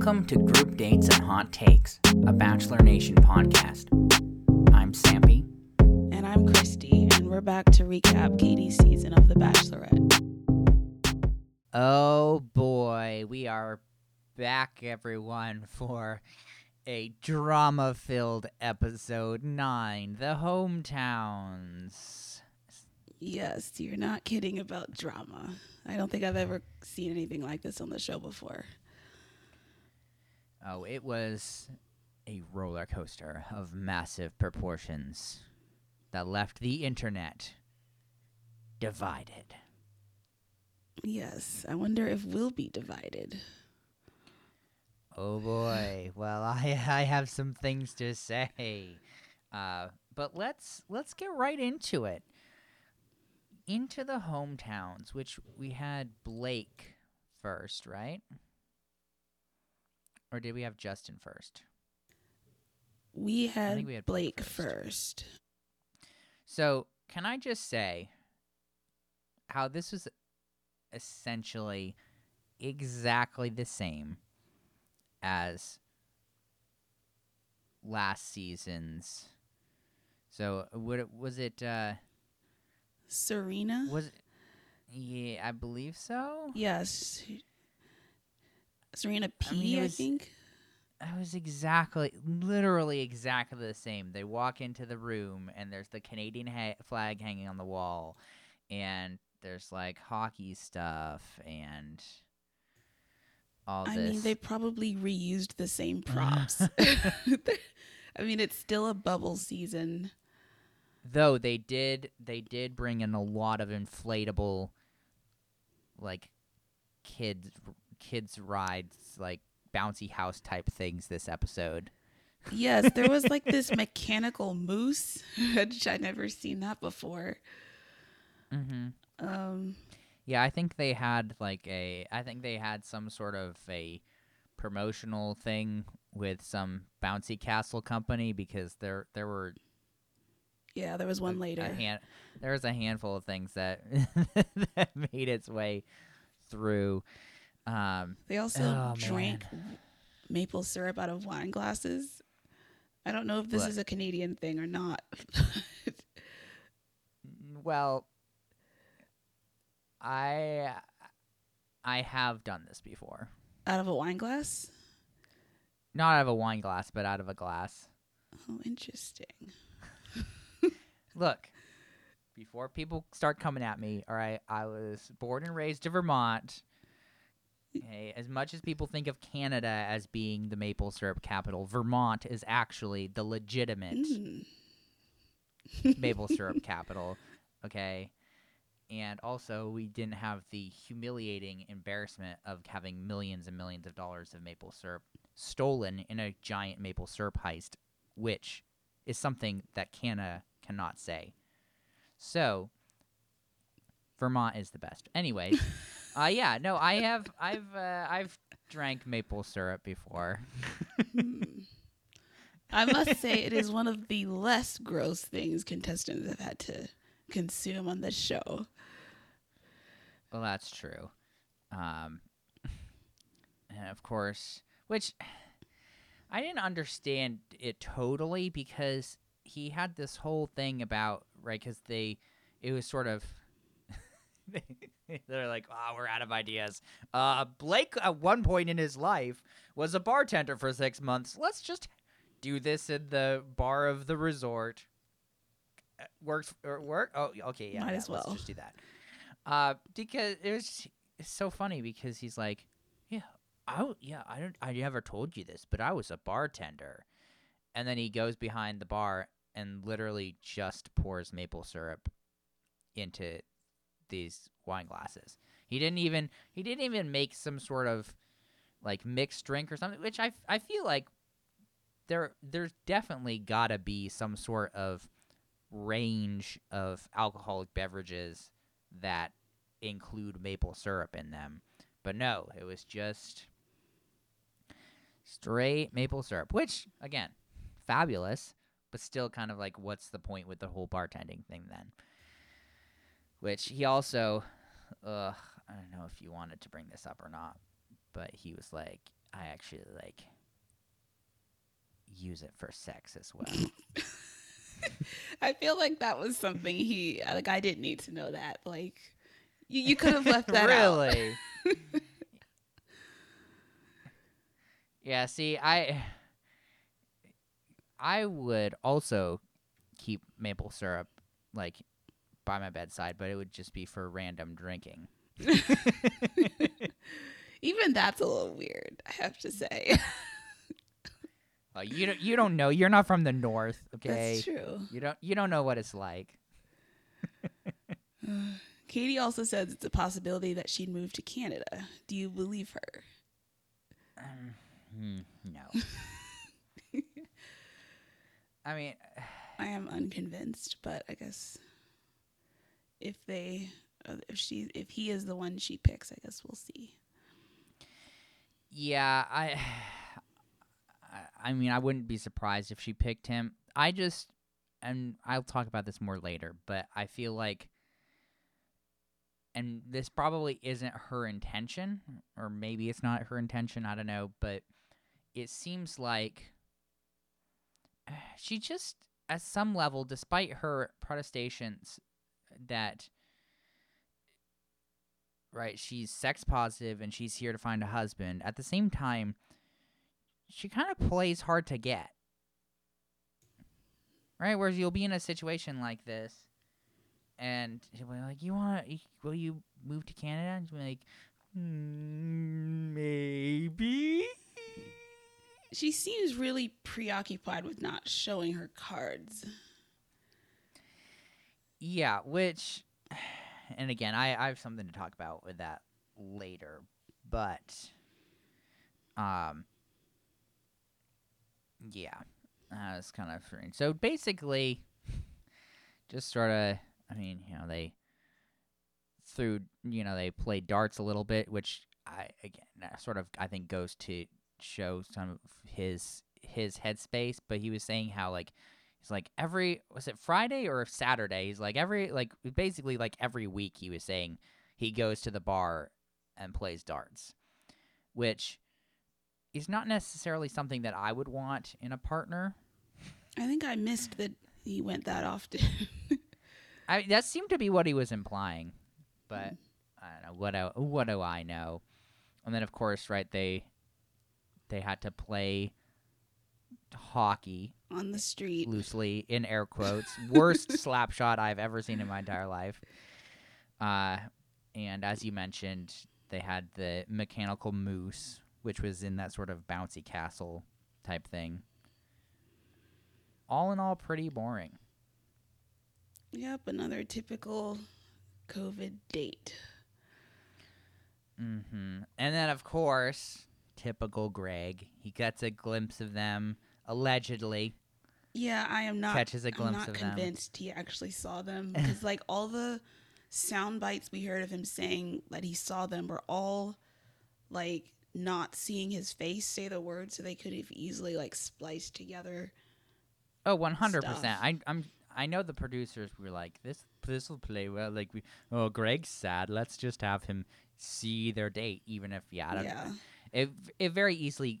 Welcome to Group Dates and Hot Takes, a Bachelor Nation podcast. I'm Sampy. And I'm Christy, and we're back to recap Katie's season of The Bachelorette. Oh boy, we are back, everyone, for a drama filled episode 9 The Hometowns. Yes, you're not kidding about drama. I don't think I've ever seen anything like this on the show before. Oh, it was a roller coaster of massive proportions that left the internet divided. Yes, I wonder if we'll be divided. Oh boy. Well, I I have some things to say. Uh, but let's let's get right into it. Into the hometowns, which we had Blake first, right? Or did we have Justin first? We had, think we had Blake Blake first. first. So, can I just say how this was essentially exactly the same as last season's? So, what it, was it? Uh, Serena? was it, yeah, I believe so. Yes. Serena I mean, P, I was- think. It was exactly, literally exactly the same. They walk into the room and there's the Canadian ha- flag hanging on the wall, and there's like hockey stuff and all I this. mean, they probably reused the same props. I mean, it's still a bubble season. Though they did, they did bring in a lot of inflatable, like, kids, kids rides, like bouncy house type things this episode. Yes, there was like this mechanical moose, which I'd never seen that before. Mm-hmm. Um, Yeah, I think they had like a I think they had some sort of a promotional thing with some bouncy castle company because there there were yeah, there was one a, later. a hand, there was a handful of things that that made its way through um They also Oh, drank maple syrup out of wine glasses. I don't know if this Look. is a Canadian thing or not. well I I have done this before. out of a wine glass? Not out of a wine glass, but out of a glass. Oh, interesting. Look, before people start coming at me, all right, I was born and raised in Vermont. Okay, as much as people think of Canada as being the maple syrup capital, Vermont is actually the legitimate Mm. maple syrup capital. Okay. And also, we didn't have the humiliating embarrassment of having millions and millions of dollars of maple syrup stolen in a giant maple syrup heist, which is something that Canada cannot say. So, Vermont is the best. Anyways, uh, yeah, no, I have, I've, uh, I've drank maple syrup before. Hmm. I must say, it is one of the less gross things contestants have had to consume on this show. Well, that's true. Um, and of course, which I didn't understand it totally because he had this whole thing about right because they it was sort of they're like oh we're out of ideas. Uh blake at one point in his life was a bartender for six months. Let's just do this in the bar of the resort. Uh, works or work? Oh okay yeah, Might yeah, as let's well. just do that. Uh because it was it's so funny because he's like yeah I yeah I don't I never told you this but I was a bartender. And then he goes behind the bar and literally just pours maple syrup into these wine glasses. He didn't even he didn't even make some sort of like mixed drink or something, which I I feel like there there's definitely got to be some sort of range of alcoholic beverages that include maple syrup in them. But no, it was just straight maple syrup, which again, fabulous, but still kind of like what's the point with the whole bartending thing then? Which he also, ugh, I don't know if you wanted to bring this up or not, but he was like, I actually like use it for sex as well. I feel like that was something he like. I didn't need to know that. Like, you, you could have left that out. really? yeah, see, I I would also keep maple syrup like by my bedside, but it would just be for random drinking. Even that's a little weird. I have to say. Uh, you don't you don't know. You're not from the north, okay? That's true. You don't you don't know what it's like. Katie also says it's a possibility that she'd move to Canada. Do you believe her? Um, hmm, no. I mean, I am unconvinced, but I guess if they, uh, if she, if he is the one she picks, I guess we'll see. yeah, I, I- I mean, I wouldn't be surprised if she picked him. I just, and I'll talk about this more later, but I feel like, and this probably isn't her intention, or maybe it's not her intention. I don't know, but it seems like she just, at some level, despite her protestations that right she's sex positive and she's here to find a husband. At the same time she kind of plays hard to get. Right whereas you'll be in a situation like this and she'll be like you want to will you move to canada? And she'll be like "Mm, maybe. She seems really preoccupied with not showing her cards. Yeah, which, and again, I, I have something to talk about with that later, but, um, yeah, uh, it's kind of strange. So basically, just sort of, I mean, you know, they threw, you know, they played darts a little bit, which I again sort of I think goes to show some of his his headspace. But he was saying how like He's like every was it Friday or Saturday? He's like every like basically like every week he was saying he goes to the bar and plays darts, which is not necessarily something that I would want in a partner. I think I missed that he went that often. I that seemed to be what he was implying, but mm. I don't know what do, what do I know? And then of course, right they they had to play hockey on the street. loosely in air quotes worst slap shot i've ever seen in my entire life. Uh, and as you mentioned they had the mechanical moose which was in that sort of bouncy castle type thing. All in all pretty boring. Yep, another typical COVID date. hmm and then of course typical greg. He gets a glimpse of them allegedly Yeah, I am not catches a I'm glimpse not of them convinced he actually saw them because like all the sound bites we heard of him saying that he saw them were all like not seeing his face say the word so they could have easily like spliced together. Oh, one hundred percent. I I'm I know the producers were like this. This will play well. Like we, oh, Greg's sad. Let's just have him see their date, even if yeah, I don't, yeah. it it very easily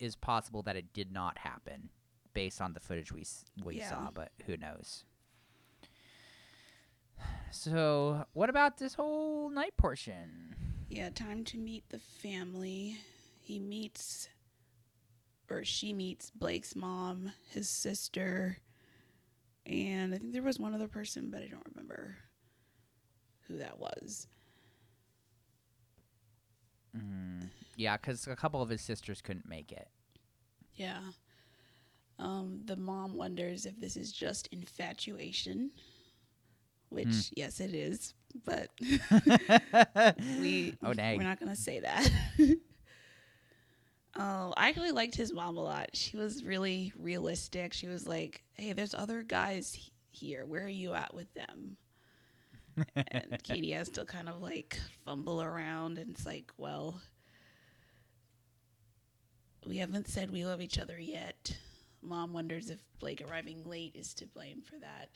is possible that it did not happen based on the footage we we Yeah. saw, but who knows. So, what about this whole night portion? Yeah, time to meet the family. He meets or she meets Blake's mom, his sister, and I think there was one other person, but I don't remember who that was. Mm, yeah, because a couple of his sisters couldn't make it. Yeah. Um, the mom wonders if this is just infatuation, which Hmm. yes, it is, but we oh dang. we're not gonna say that. oh, I actually liked his mom a lot. She was really realistic. She was like, "Hey, there's other guys he- here. Where are you at with them?" and Katie has to kind of like fumble around, and it's like, well, we haven't said we love each other yet. Mom wonders if Blake arriving late is to blame for that,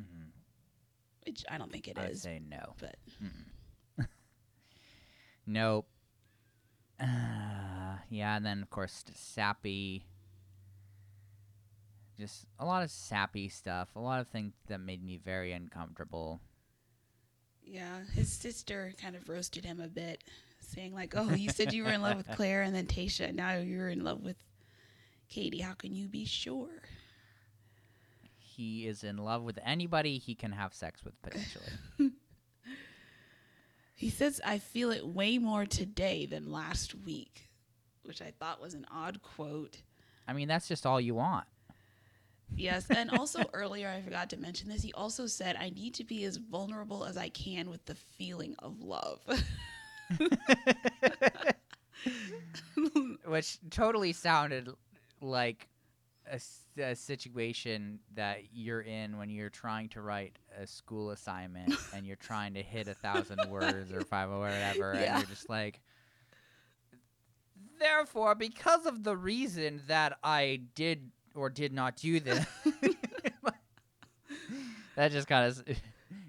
Mhm. which I don't think it I would is. say no. But nope. Uh, yeah, and then of course sappy. Just a lot of sappy stuff. A lot of things that made me very uncomfortable. Yeah, his sister kind of roasted him a bit, saying like, "Oh, you said you were in love with Clare and then Tayshia. Now you're in love with Katie. How can you be sure?" He is in love with anybody he can have sex with potentially. He says, "I feel it way more today than last week," which I thought was an odd quote. I mean, that's just all you want. Yes, and also earlier I forgot to mention this. He also said, "I need to be as vulnerable as I can with the feeling of love." Which totally sounded like a situation that you're in when you're trying to write a school assignment and you're trying to hit a thousand words or five or whatever, and you're just like, therefore, because of the reason that I did or did not do this, that just kind of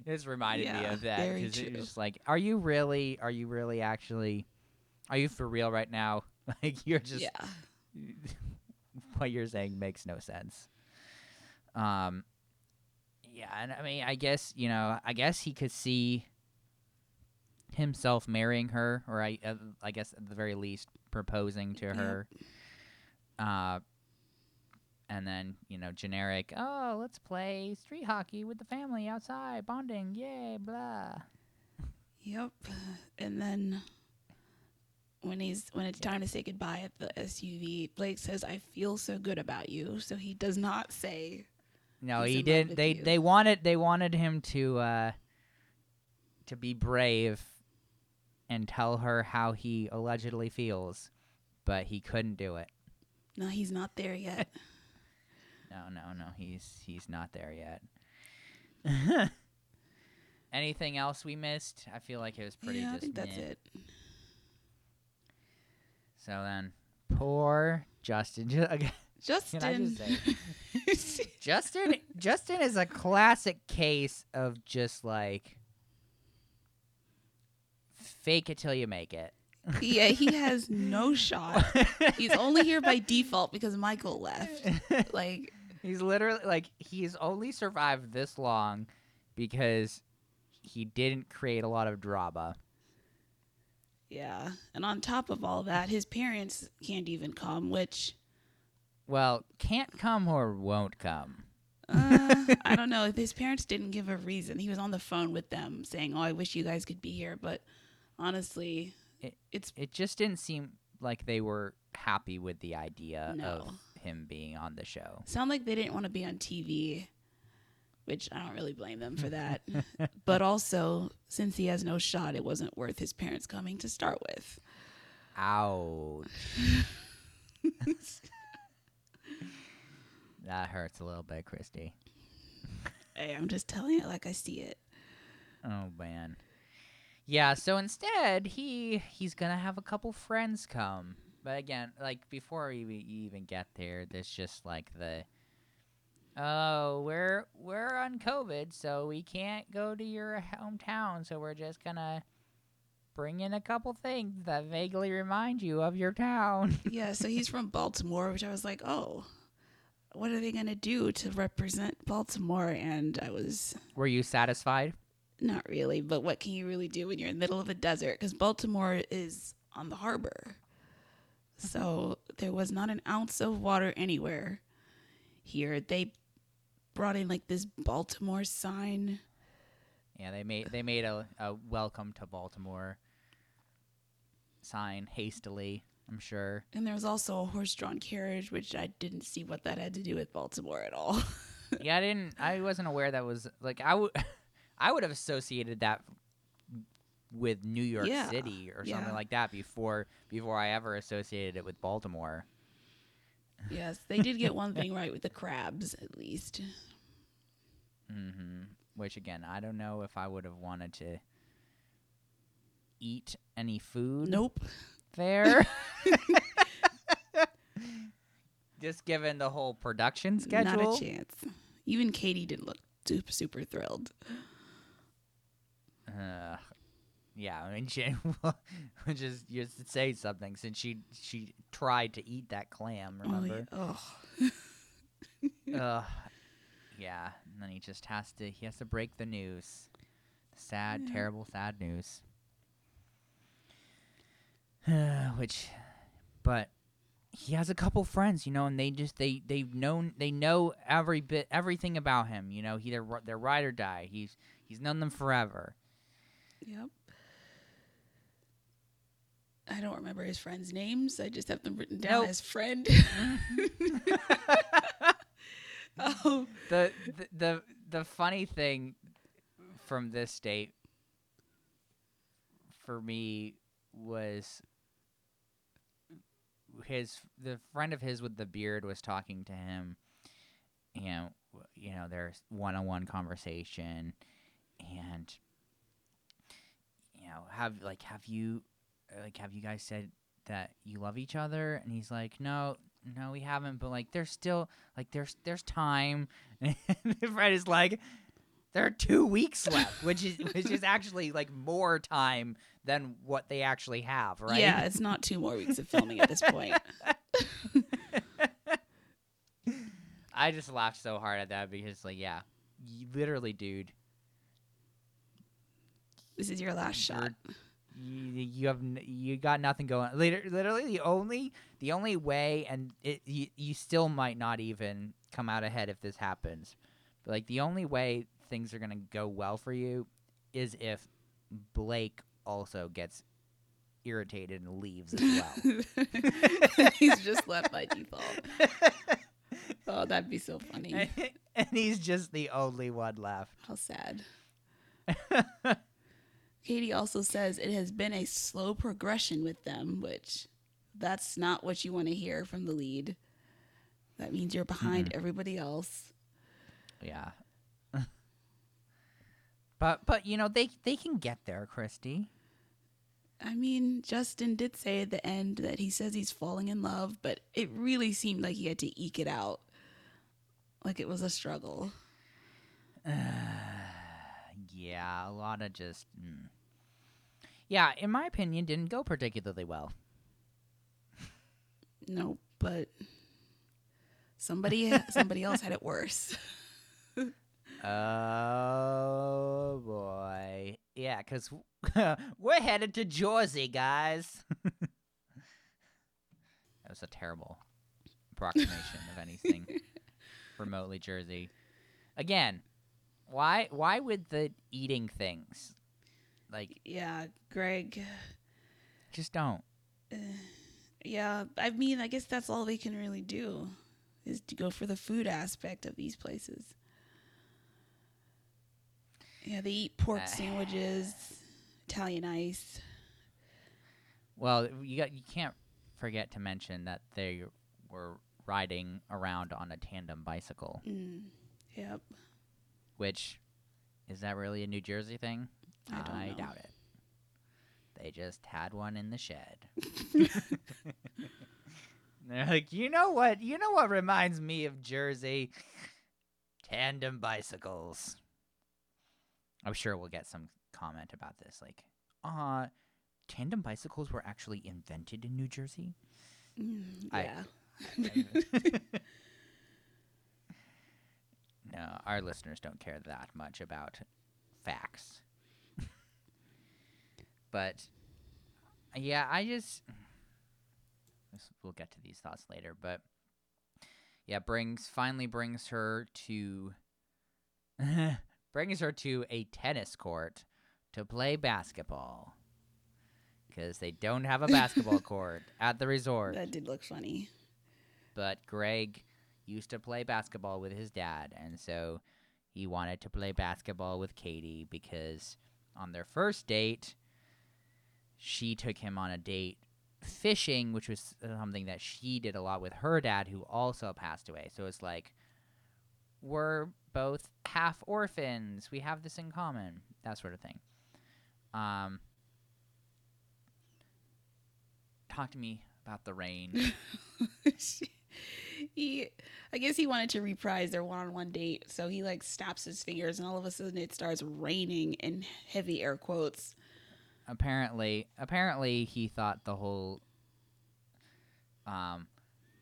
it's reminded me of that because it's just like, are you really? Are you really actually? Are you for real right now? Like you're just yeah. what you're saying makes no sense. Um, yeah, and I mean, I guess you know, I guess he could see himself marrying her, or I, uh, I guess at the very least proposing to her. Uh, and then you know, generic. Oh, let's play street hockey with the family outside, bonding, yay, blah. Yep. And then when he's when it's time to say goodbye at the SUV, Blake says, "I feel so good about you." So he does not say, No, he didn't They you. they wanted they wanted him to uh to be brave and tell her how he allegedly feels, but he couldn't do it. "No, he's not there yet." No, no, no. He's he's not there yet. Anything else we missed? I feel like it was pretty yeah, I think that's meh. it. So then, poor Justin. Again, Justin. Just Justin Justin is a classic case of just like fake it till you make it. yeah, he has no shot. He's only here by default because Michael left. Like, he's literally like he's only survived this long because he didn't create a lot of drama. yeah. And on top of all that, his parents can't even come, which Well, can't come or won't come. uh, I don't know. His parents didn't give a reason. He was on the phone with them saying, "Oh, I wish you guys could be here," but honestly, It- it's It just didn't seem like they were happy with the idea No. of him being on the show. sound like they didn't want to be on TV, which I don't really blame them for that. but also, since he has no shot, it wasn't worth his parents coming to start with. Ouch. that hurts a little bit, Christy. Hey, I'm just telling it like I see it. Oh man. Yeah, so instead he he's gonna have a couple friends come. But again, like before you, you even get there, there's just like the Oh, we're we're on COVID, so we can't go to your hometown, so we're just gonna bring in a couple things that vaguely remind you of your town. Yeah, so he's from Baltimore, which I was like, oh, what are they going to do to represent Baltimore? And I was Were you satisfied? not really, but what can you really do when you're in the middle of a desert? Because Baltimore is on the harbor. Mm-hmm. So there was not an ounce of water anywhere here. They brought in like this Baltimore sign. Yeah, they made they made a, a welcome to Baltimore sign hastily, I'm sure. And there was also a horse drawn carriage, which I didn't see what that had to do with Baltimore at all. yeah, I didn't. I wasn't aware that was like I would. I would have associated that with New York Yeah, City or yeah. something like that before before I ever associated it with Baltimore. yes, they did get one thing right with the crabs, at least. hmm Which again, I don't know if I would have wanted to eat any food Nope. there. Just given the whole production schedule. Not a chance. Even Katie didn't look super, super thrilled. Ugh. Yeah, I mean, she just just to say something since she she tried to eat that clam. Oh, remember? Oh, yeah. Ugh. Yeah, and then he just has to he has to break the news. Sad, Yeah. terrible, sad news. Which, but he has a couple friends, you know, and they just they they've known they know every bit everything about him. You know, he they're, they're ride or die. He's he's known them forever. Yep. I don't remember his friends' names. I just have them written down Nope. as friend. oh, the, the the the funny thing from this date for me was his the friend of his with the beard was talking to him you know you know there's one-on-one conversation and you know have like have you like have you guys said that you love each other? And he's like no no we haven't. But like there's still like there's there's time. And Fred is like there are two weeks left which is which is actually like more time than what they actually have right? Yeah, it's not two more weeks of filming at this point. I just laughed so hard at that because like yeah literally dude. This is your last shot. You, you have you got nothing going. Literally the only the only way, and it you, you still might not even come out ahead if this happens. But like the only way things are gonna go well for you is if Blake also gets irritated and leaves as well. He's just left by default. Oh, that'd be so funny. and, and he's just the only one left. How sad. Katie also says it has been a slow progression with them, which that's not what you want to hear from the lead. That means you're behind everybody else. yeah. but but you know they they can get there, Christy. I mean, Justin did say at the end that he says he's falling in love, but it really seemed like he had to eke it out. Like it was a struggle. Yeah, a lot of just. Mm. Yeah, in my opinion, didn't go particularly well. No, but somebody somebody else had it worse. Oh boy, yeah, because we're headed to Jersey, guys. that was a terrible approximation of anything remotely Jersey. Again, why why would the eating things like Yeah, Greg. just don't? Yeah, I mean, I guess that's all they can really do is to go for the food aspect of these places. Yeah, they eat pork Uh, sandwiches, Italian ice. Well, you got you can't forget to mention that they were riding around on a tandem bicycle, Mm, yep. which is that really a New Jersey thing? I don't know. doubt it. They just had one in the shed. They're like, you know what? You know what reminds me of Jersey? Tandem bicycles. I'm sure we'll get some comment about this. Like, uh, tandem bicycles were actually invented in New Jersey? Mm, I- yeah. no, our listeners don't care that much about facts. But yeah, I just we'll get to these thoughts later, but yeah, brings finally brings her to brings her to a tennis court to play basketball. Because they don't have a basketball court at the resort. that did look funny. but Greg used to play basketball with his dad, and so he wanted to play basketball with Katie because on their first date, she took him on a date fishing, which was something that she did a lot with her dad, who also passed away. So it's like, we're both half orphans. We have this in common. That sort of thing. Um, talk to me about the rain. he, I guess he wanted to reprise their one-on-one date, so he like snaps his fingers, and all of a sudden it starts raining in heavy air quotes. Apparently apparently he thought the whole um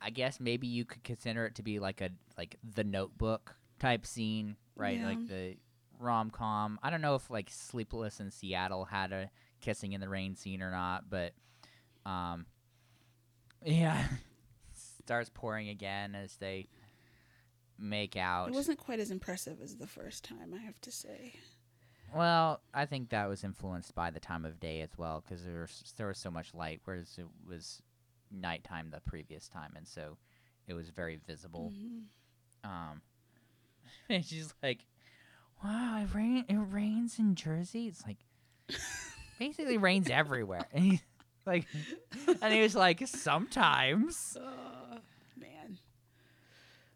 I guess maybe you could consider it to be like a like the notebook type scene, right? Yeah. Like the rom com. I don't know if like Sleepless in Seattle had a kissing in the rain scene or not, but um yeah. Starts pouring again as they make out. It wasn't quite as impressive as the first time, I have to say. Well, I think that was influenced by the time of day as well, because there was there was so much light, whereas it was nighttime the previous time, and so it was very visible. Mhm. Um, and she's like, "Wow, it rain it rains in Jersey." It's like basically rains everywhere, and he like, and he was like, "Sometimes." Uh, man.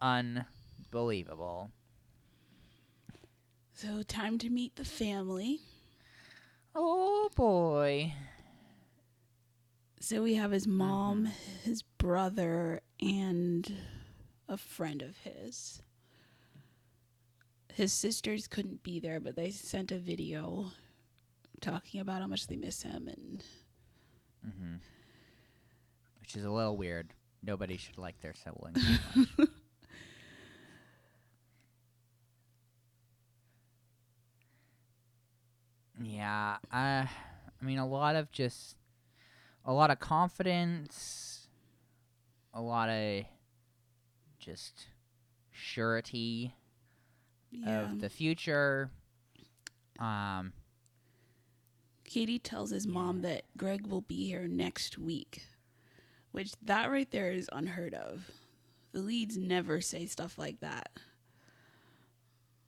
Unbelievable. So, time to meet the family. Oh boy. So, we have his mom, his brother, and a friend of his. His sisters couldn't be there, but they sent a video talking about how much they miss him and hmm Which is a little weird. Nobody should like their siblings so much. Yeah, uh, I mean, a lot of just a lot of confidence, a lot of just surety yeah. of the future. Um, Katie tells his mom that Greg will be here next week, which that right there is unheard of. The leads never say stuff like that.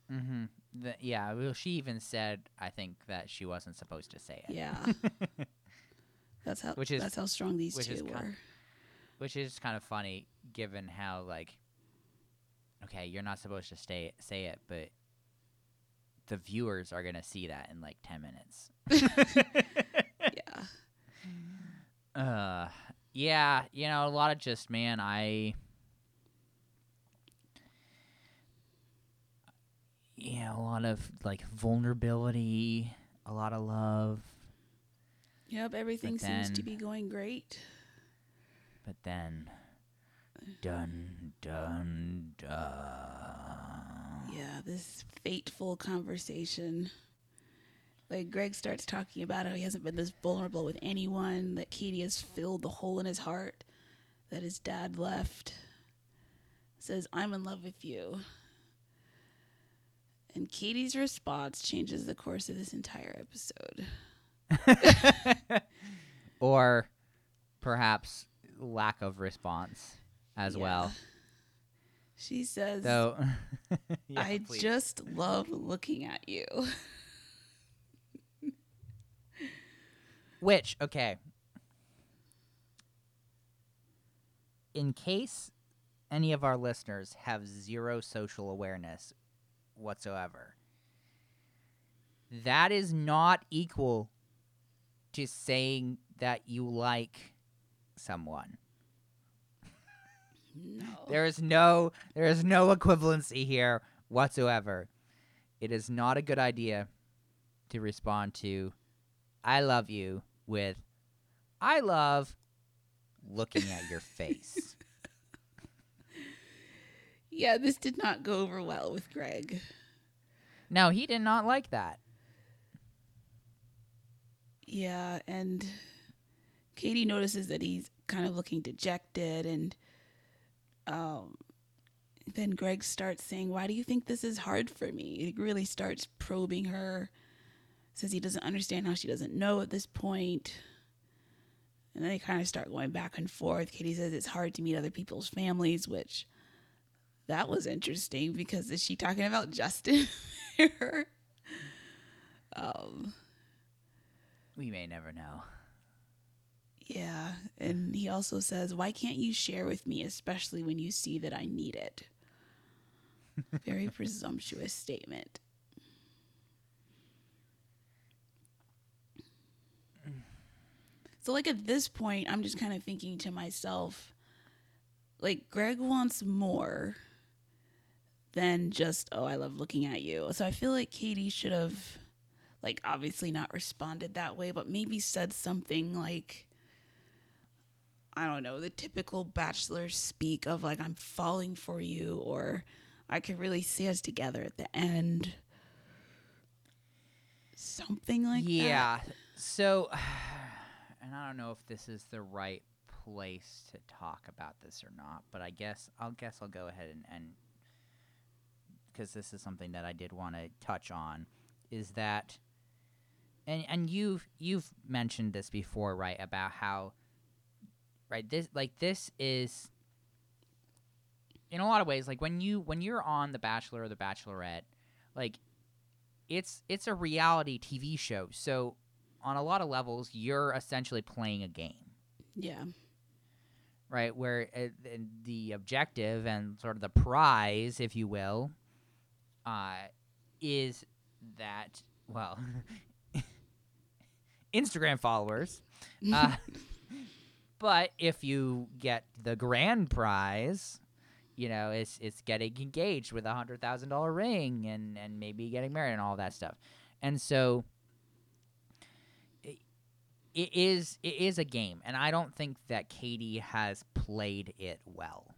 hmm The, yeah, well, she even said, I think that she wasn't supposed to say it. Yeah. That's how Which is- that's how strong these two is kind- were. Which is kind of funny, given how like, okay, you're not supposed to stay say it, but the viewers are gonna see that in like ten minutes. yeah. uh, yeah, you know, a lot of just man, I. Yeah, a lot of like vulnerability, a lot of love, Yep, everything seems to be going great. but then, dun dun dun. Yeah, this fateful conversation. Like Greg starts talking about how he hasn't been this vulnerable with anyone, that Katie has filled the hole in his heart that his dad left. Says, I'm in love with you. And Katie's response changes the course of this entire episode. or perhaps lack of response as Yeah. well. She says, Though, yeah, I please. just love looking at you. which okay. In case any of our listeners have zero social awareness whatsoever, that is not equal to saying that you like someone. No. There is no there is no equivalency here whatsoever. It is not a good idea to respond to I love you with I love looking at your face. Yeah, this did not go over well with Greg. no, he did not like that. Yeah, and Katie notices that he's kind of looking dejected and um then Greg starts saying, "Why do you think this is hard for me?" He really starts probing her. Says he doesn't understand how she doesn't know at this point. And then they kind of start going back and forth. Katie says it's hard to meet other people's families, which that was interesting because is she talking about Justin um We may never know. Yeah, and he also says, "Why can't you share with me, especially when you see that I need it?" Very presumptuous statement. So, like at this point, I'm just kind of thinking to myself, like Greg wants more than just, "Oh, I love looking at you." So I feel like Katie should have like obviously not responded that way, but maybe said something like I don't know, the typical bachelor speak of like I'm falling for you or I could really see us together at the end. Something like yeah. So, and I don't know if this is the right place to talk about this or not, but I guess I'll guess I'll go ahead and, and because this is something that I did want to touch on, is that, and and you've you've mentioned this before, right? About how, right? This like this is, in a lot of ways, like when you when you're on The Bachelor or The Bachelorette, like, it's it's a reality TV show, so on a lot of levels, you're essentially playing a game. Yeah. right? Where uh, the objective and sort of the prize, if you will, uh, is that well, Instagram followers. Uh, but if you get the grand prize, you know, it's it's getting engaged with a hundred thousand dollar ring and and maybe getting married and all that stuff, and so. It is it is a game, and I don't think that Katie has played it well.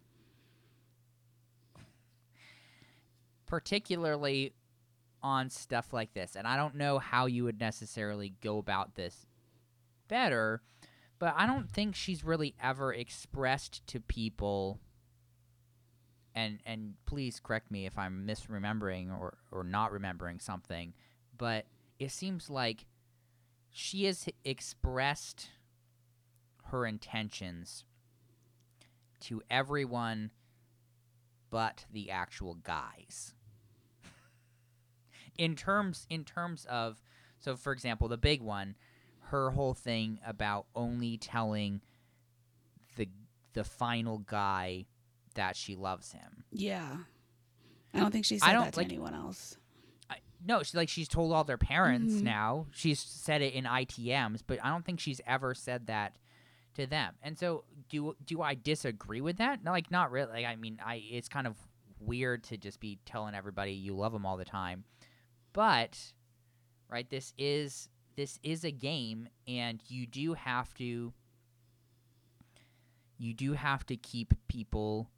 Particularly on stuff like this. And I don't know how you would necessarily go about this better, but I don't think she's really ever expressed to people and and please correct me if I'm misremembering or or not remembering something, but it seems like she has expressed her intentions to everyone but the actual guys. In terms in terms of so for example, the big one, her whole thing about only telling the the final guy that she loves him. Yeah. I don't think she I said don't, that to like- anyone else. I, no, she like she's told all their parents Mhm. now. She's said it in ITMs, but I don't think she's ever said that to them. And so, do do I disagree with that? No, like not really. Like, I mean, I it's kind of weird to just be telling everybody you love them all the time, but right, this is this is a game, and you do have to you do have to keep people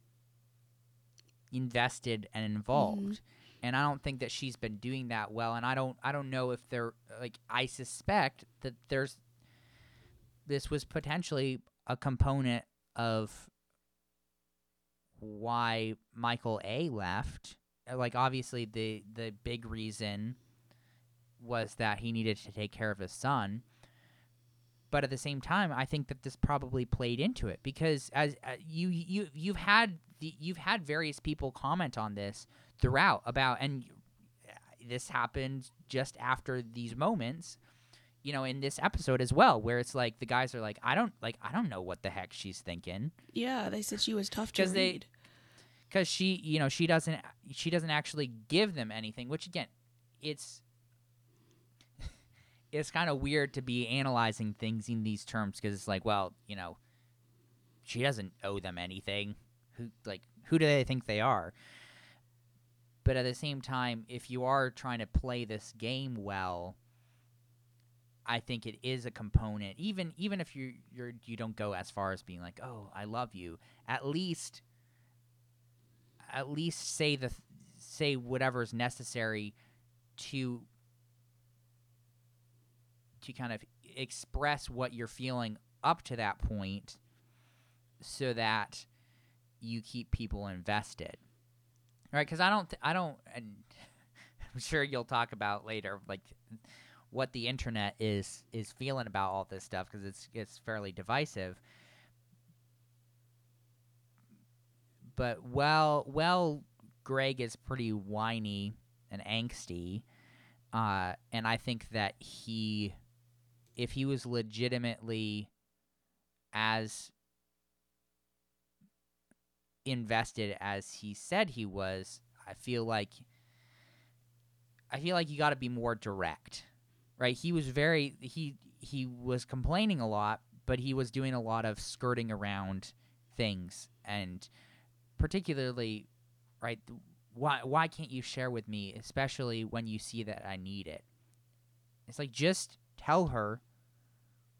invested and involved mm-hmm. and I don't think that she's been doing that well. And I don't I don't know if they're like I suspect that there's this was potentially a component of why Michael A left. Uh, Like obviously the the big reason was that he needed to take care of his son. But at the same time, I think that this probably played into it because as uh, you you you've had the, you've had various people comment on this throughout about and this happened just after these moments you know in this episode as well where it's like the guys are like i don't like i don't know what the heck she's thinking Yeah, they said she was tough to read. Because she you know she doesn't she doesn't actually give them anything which again it's it's kind of weird to be analyzing things in these terms because it's like well you know she doesn't owe them anything. Who like who do they think they are? But at the same time if you are trying to play this game well I think it is a component even even if you you're you don't go as far as being like oh I love you. At least at least say the th- say whatever's necessary to to kind of express what you're feeling up to that point so that you keep people invested. Right? Because i don't th- i don't and i'm sure you'll talk about later like what the internet is is feeling about all this stuff because it's it's fairly divisive but well well greg is pretty whiny and angsty uh, and i think that he if he was legitimately as invested as he said he was i feel like i feel like you got to be more direct right? He was very he he was complaining a lot but he was doing a lot of skirting around things and particularly right why why can't you share with me especially when you see that I need it? It's like just tell her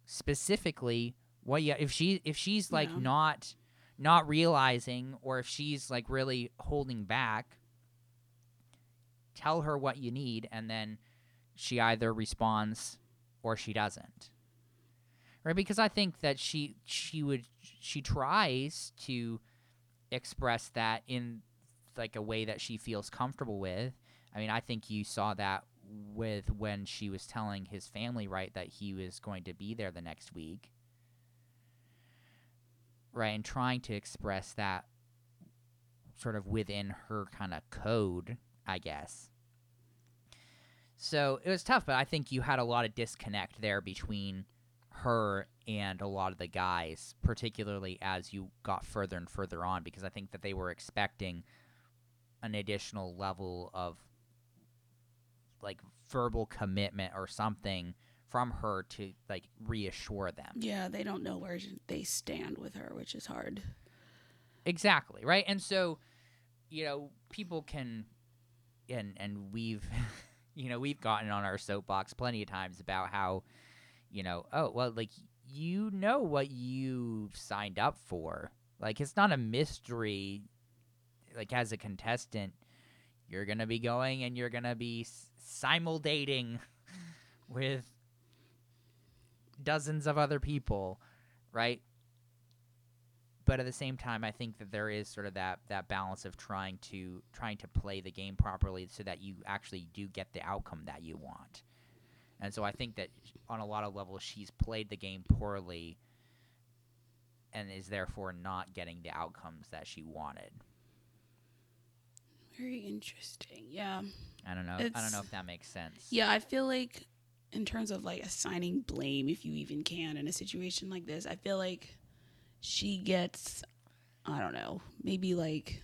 specifically what you if she if she's like Yeah. not not realizing or if she's like really holding back tell her what you need and then she either responds or she doesn't. Right? Because i think that she she would she tries to express that in like a way that she feels comfortable with. I mean i think you saw that with when she was telling his family right that he was going to be there the next week. Right and trying to express that sort of within her kind of code i guess. So it was tough but i think you had a lot of disconnect there between her and a lot of the guys particularly as you got further and further on because i think that they were expecting an additional level of like verbal commitment or something from her to like reassure them Yeah, they don't know where they stand with her, which is hard. Exactly, right? And so, you know, people can and and we've you know, we've gotten on our soapbox plenty of times about how, you know, oh, well, like you know what you signed up for. Like it's not a mystery like as a contestant, you're to be going and you're to be s- simul dating with dozens of other people, right? but at the same time i think that there is sort of that that balance of trying to trying to play the game properly so that you actually do get the outcome that you want and so i think that on a lot of levels she's played the game poorly and is therefore not getting the outcomes that she wanted Very interesting. Yeah. i don't know i don't know if that makes sense Yeah, I feel like in terms of like assigning blame, if you even can in a situation like this, I feel like she gets, I don't know, maybe like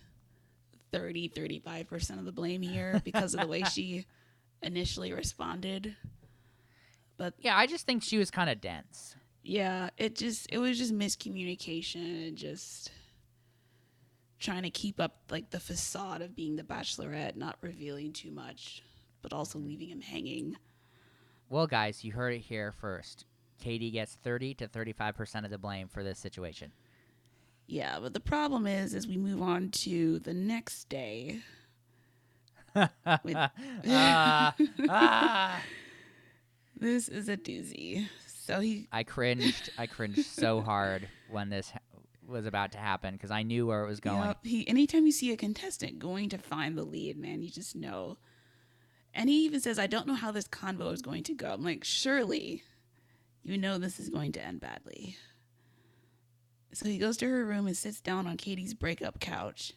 30, 35% of the blame here because of the way she initially responded. Yeah i just think she was kind of dense Yeah, it just, it was just miscommunication and just trying to keep up like the facade of being the bachelorette, not revealing too much, but also leaving him hanging. well guys you heard it here first katie gets 30 to 35% of the blame for this situation Yeah, but the problem is, as we move on to the next day, With- Ah, ah. This is a doozy. So he, I cringed. I cringed so hard when this ha- was about to happen because I knew where it was going. Yep, he, anytime you see a contestant going to find the lead, man, you just know. And he even says, "I don't know how this convo is going to go." I'm like, surely, you know this is going to end badly. So he goes to her room and sits down on Katie's breakup couch,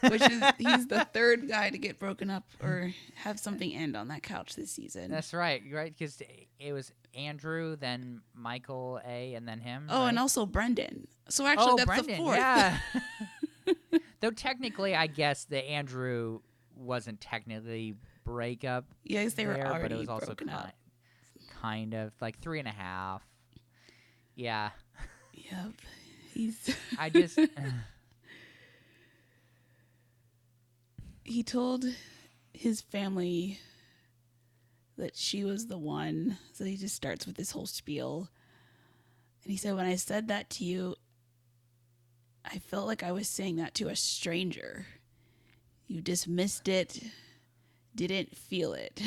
which is he's the third guy to get broken up or have something end on that couch this season. That's right, right? Because it was Andrew, then Michael A, and then him. Oh, and also Brendan. So actually, oh, that's Brendan, the fourth. yeah. Though technically, I guess the Andrew wasn't technically breakup yes, they were already but it was also broken kind, up. kind of like three and a half. Yeah, Yep. He's I just he told his family that she was the one. So he just starts with this whole spiel. And he said, When I said that to you, I felt like I was saying that to a stranger. You dismissed it, didn't feel it.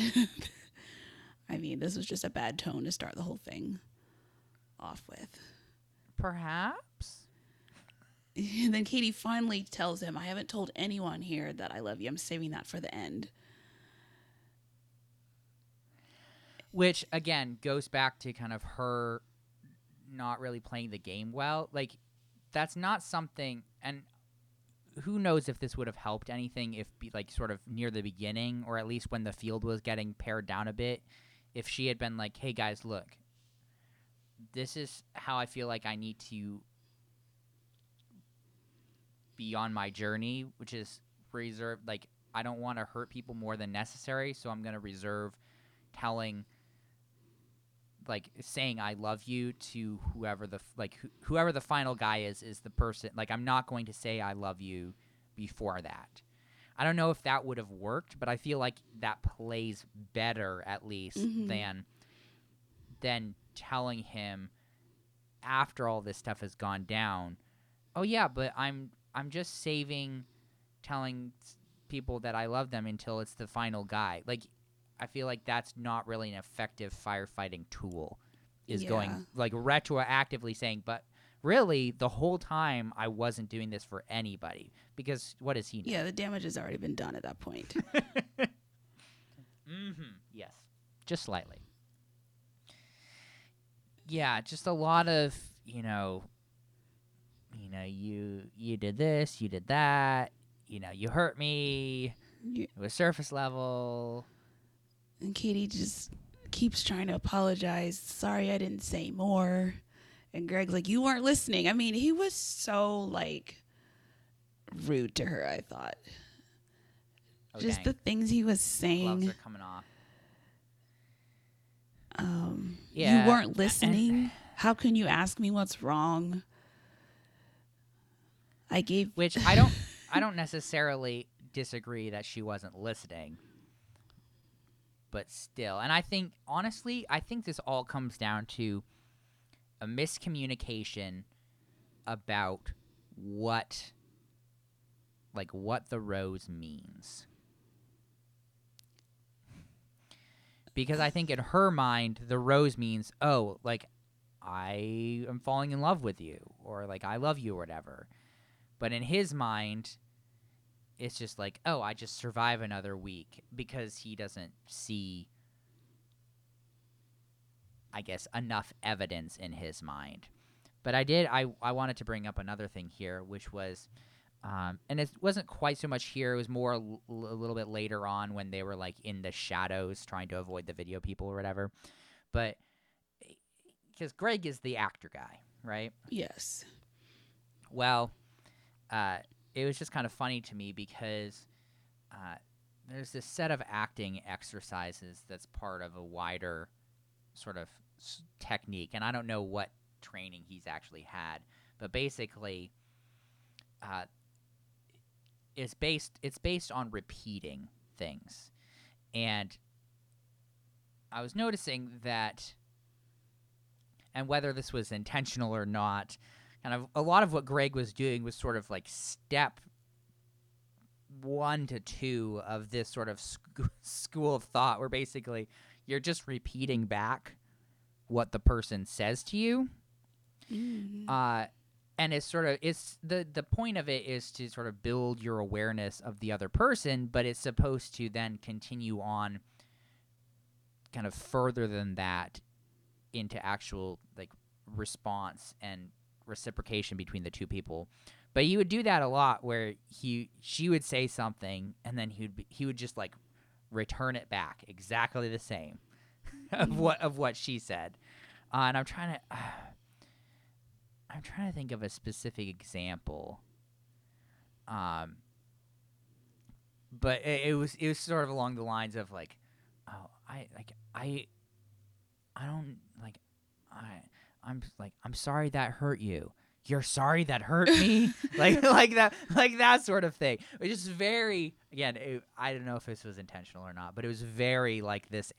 I mean, this was just a bad tone to start the whole thing off with. perhaps. And then Katie finally tells him, I haven't told anyone here that I love you. I'm saving that for the end. which again goes back to kind of her not really playing the game well like that's not something and who knows if this would have helped anything if like sort of near the beginning or at least when the field was getting pared down a bit if she had been like hey guys look this is how i feel like i need to be on my journey which is reserve like i don't want to hurt people more than necessary so i'm going to reserve telling like saying I love you to whoever the like wh- whoever the final guy is is the person like I'm not going to say I love you before that. I don't know if that would have worked, but I feel like that plays better at least Mhm. than than telling him after all this stuff has gone down. Oh yeah, but I'm I'm just saving telling people that I love them until it's the final guy. Like I feel like that's not really an effective firefighting tool. Is Yeah. going like retroactively saying, but really the whole time I wasn't doing this for anybody because what does he know? Yeah, the damage has already been done at that point. mm-hmm. Yes, just slightly. Yeah, just a lot of you know, know, you you did this, you did that, you know, you hurt me. You- It was surface level. and Katie just keeps trying to apologize. Sorry, I didn't say more. And Greg's like, You weren't listening. I mean, he was so like rude to her, I thought. Oh, just dang. the things he was saying. gloves are coming off. Um, Yeah, you weren't listening. How can you ask me what's wrong? I gave Which I don't I don't necessarily disagree that she wasn't listening. But still, and I think honestly, I think this all comes down to a miscommunication about what like what the rose means. Because I think in her mind the rose means, oh, like I am falling in love with you or like I love you or whatever. But in his mind, it's just like, oh, I just survive another week because he doesn't see, I guess, enough evidence in his mind. But I did, I, I wanted to bring up another thing here, which was, um, and it wasn't quite so much here, it was more a, l- a little bit later on when they were like in the shadows trying to avoid the video people or whatever. But because Greg is the actor guy, right? yes. Well, uh, it was just kind of funny to me because uh, there's this set of acting exercises that's part of a wider sort of s- technique, and I don't know what training he's actually had, but basically, uh, it's based it's based on repeating things, and I was noticing that, and whether this was intentional or not, kind of a lot of what Greg was doing was sort of like step one to two of this sort of sc- school of thought, where basically you're just repeating back what the person says to you. Mhm. Uh, and it's sort of it's the the point of it is to sort of build your awareness of the other person, but it's supposed to then continue on kind of further than that into actual like response and reciprocation between the two people. But he would do that a lot where he she would say something and then he would be, he would just like return it back exactly the same of what of what she said. Uh, and I'm trying to I'm trying to think of a specific example. Um but it, it was it was sort of along the lines of like oh I like I I don't like I I'm like I'm sorry that hurt you. You're sorry that hurt me, like like that like that sort of thing. It just very again. It, I don't know if this was intentional or not, but it was very like this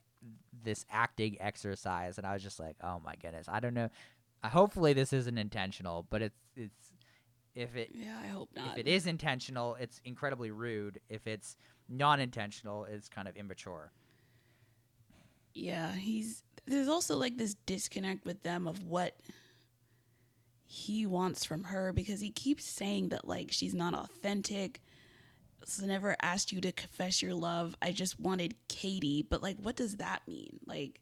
this acting exercise, and I was just like, oh my goodness, I don't know. Uh, hopefully this isn't intentional, but it's it's if it Yeah, I hope not. if it is intentional, it's incredibly rude. If it's non intentional, it's kind of immature. Yeah, he's there's also like this disconnect with them of what he wants from her because he keeps saying that like she's not authentic. So never asked you to confess your love. I just wanted Katie, but like what does that mean? Like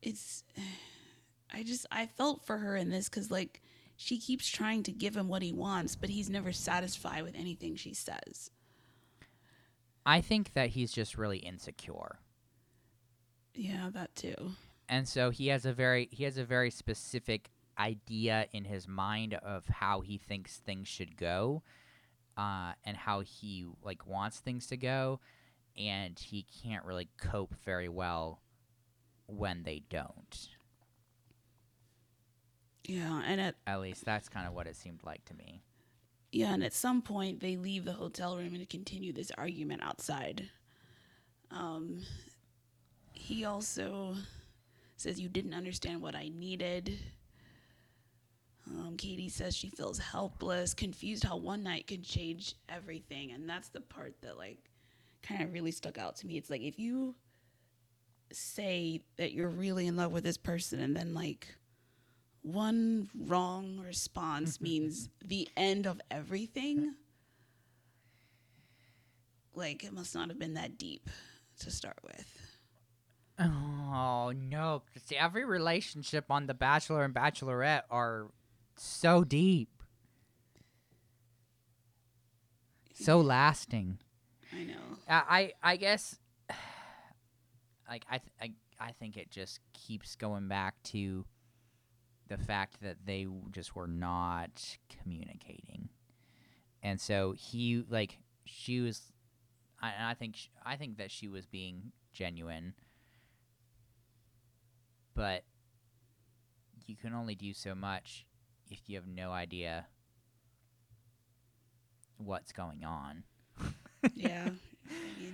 it's I just I felt for her in this cuz like she keeps trying to give him what he wants, but he's never satisfied with anything she says. I think that he's just really insecure. Yeah, that too. and so he has a very he has a very specific idea in his mind of how he thinks things should go uh, and how he like wants things to go and he can't really cope very well when they don't Yeah, and at at least that's kind of what it seemed like to me Yeah, and at some point they leave the hotel room and continue this argument outside. Um, he also says you didn't understand what I needed. Um, Katie says she feels helpless, confused how one night can change everything, and that's the part that like kind of really stuck out to me. It's like if you say that you're really in love with this person and then like one wrong response means the end of everything like it must not have been that deep to start with Oh no! See, every relationship on The Bachelor and Bachelorette are so deep, so lasting. i know I I, I guess, like I, th- I I think it just keeps going back to the fact that they just were not communicating, and so he like she was, I I think sh- I think that she was being genuine, but you can only do so much if you have no idea what's going on. yeah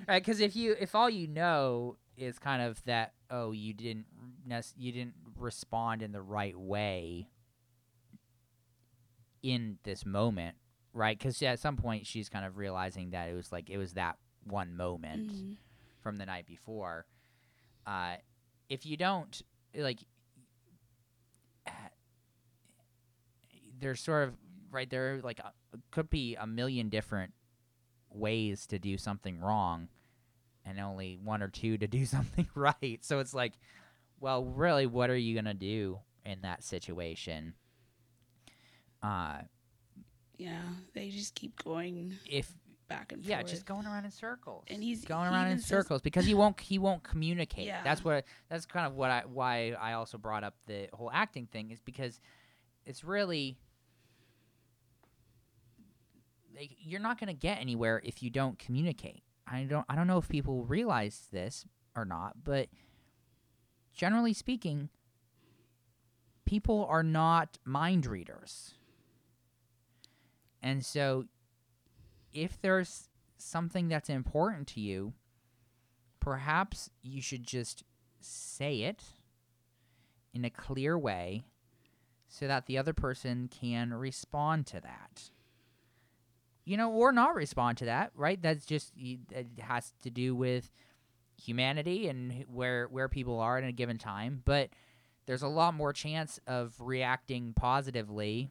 Right, because if you if all you know is kind of that oh you didn't nec- you didn't respond in the right way in this moment, right? Because at some point she's kind of realizing that it was like it was that one moment mhm. from the night before. Uh, if you don't like, there's sort of right there like a, could be a million different ways to do something wrong, and only one or two to do something right. So it's like, well, really, what are you gonna do in that situation? Uh, yeah they just keep going if back and forth. yeah, forth just going around in circles. And he's- going he around in circles because he won't he won't communicate. Yeah. That's what that's kind of what I why I also brought up the whole acting thing is because it's really like you're not going to get anywhere if you don't communicate. I don't I don't know if people realize this or not, but generally speaking people are not mind readers. And so if there's something that's important to you, perhaps you should just say it in a clear way so that the other person can respond to that. You know, or not respond to that, right? That's just it has to do with humanity and where where people are at a given time, but there's a lot more chance of reacting positively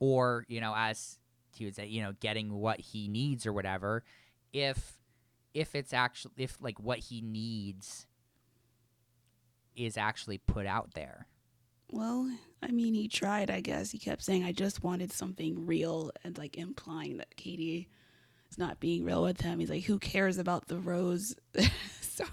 or, you know, as he was you know, getting what he needs or whatever, if if it's actually if like what he needs is actually put out there. Well, I mean, he tried, I guess. He kept saying, I just wanted something real and like implying that Katie is not being real with him. He's like, who cares about the rose? so,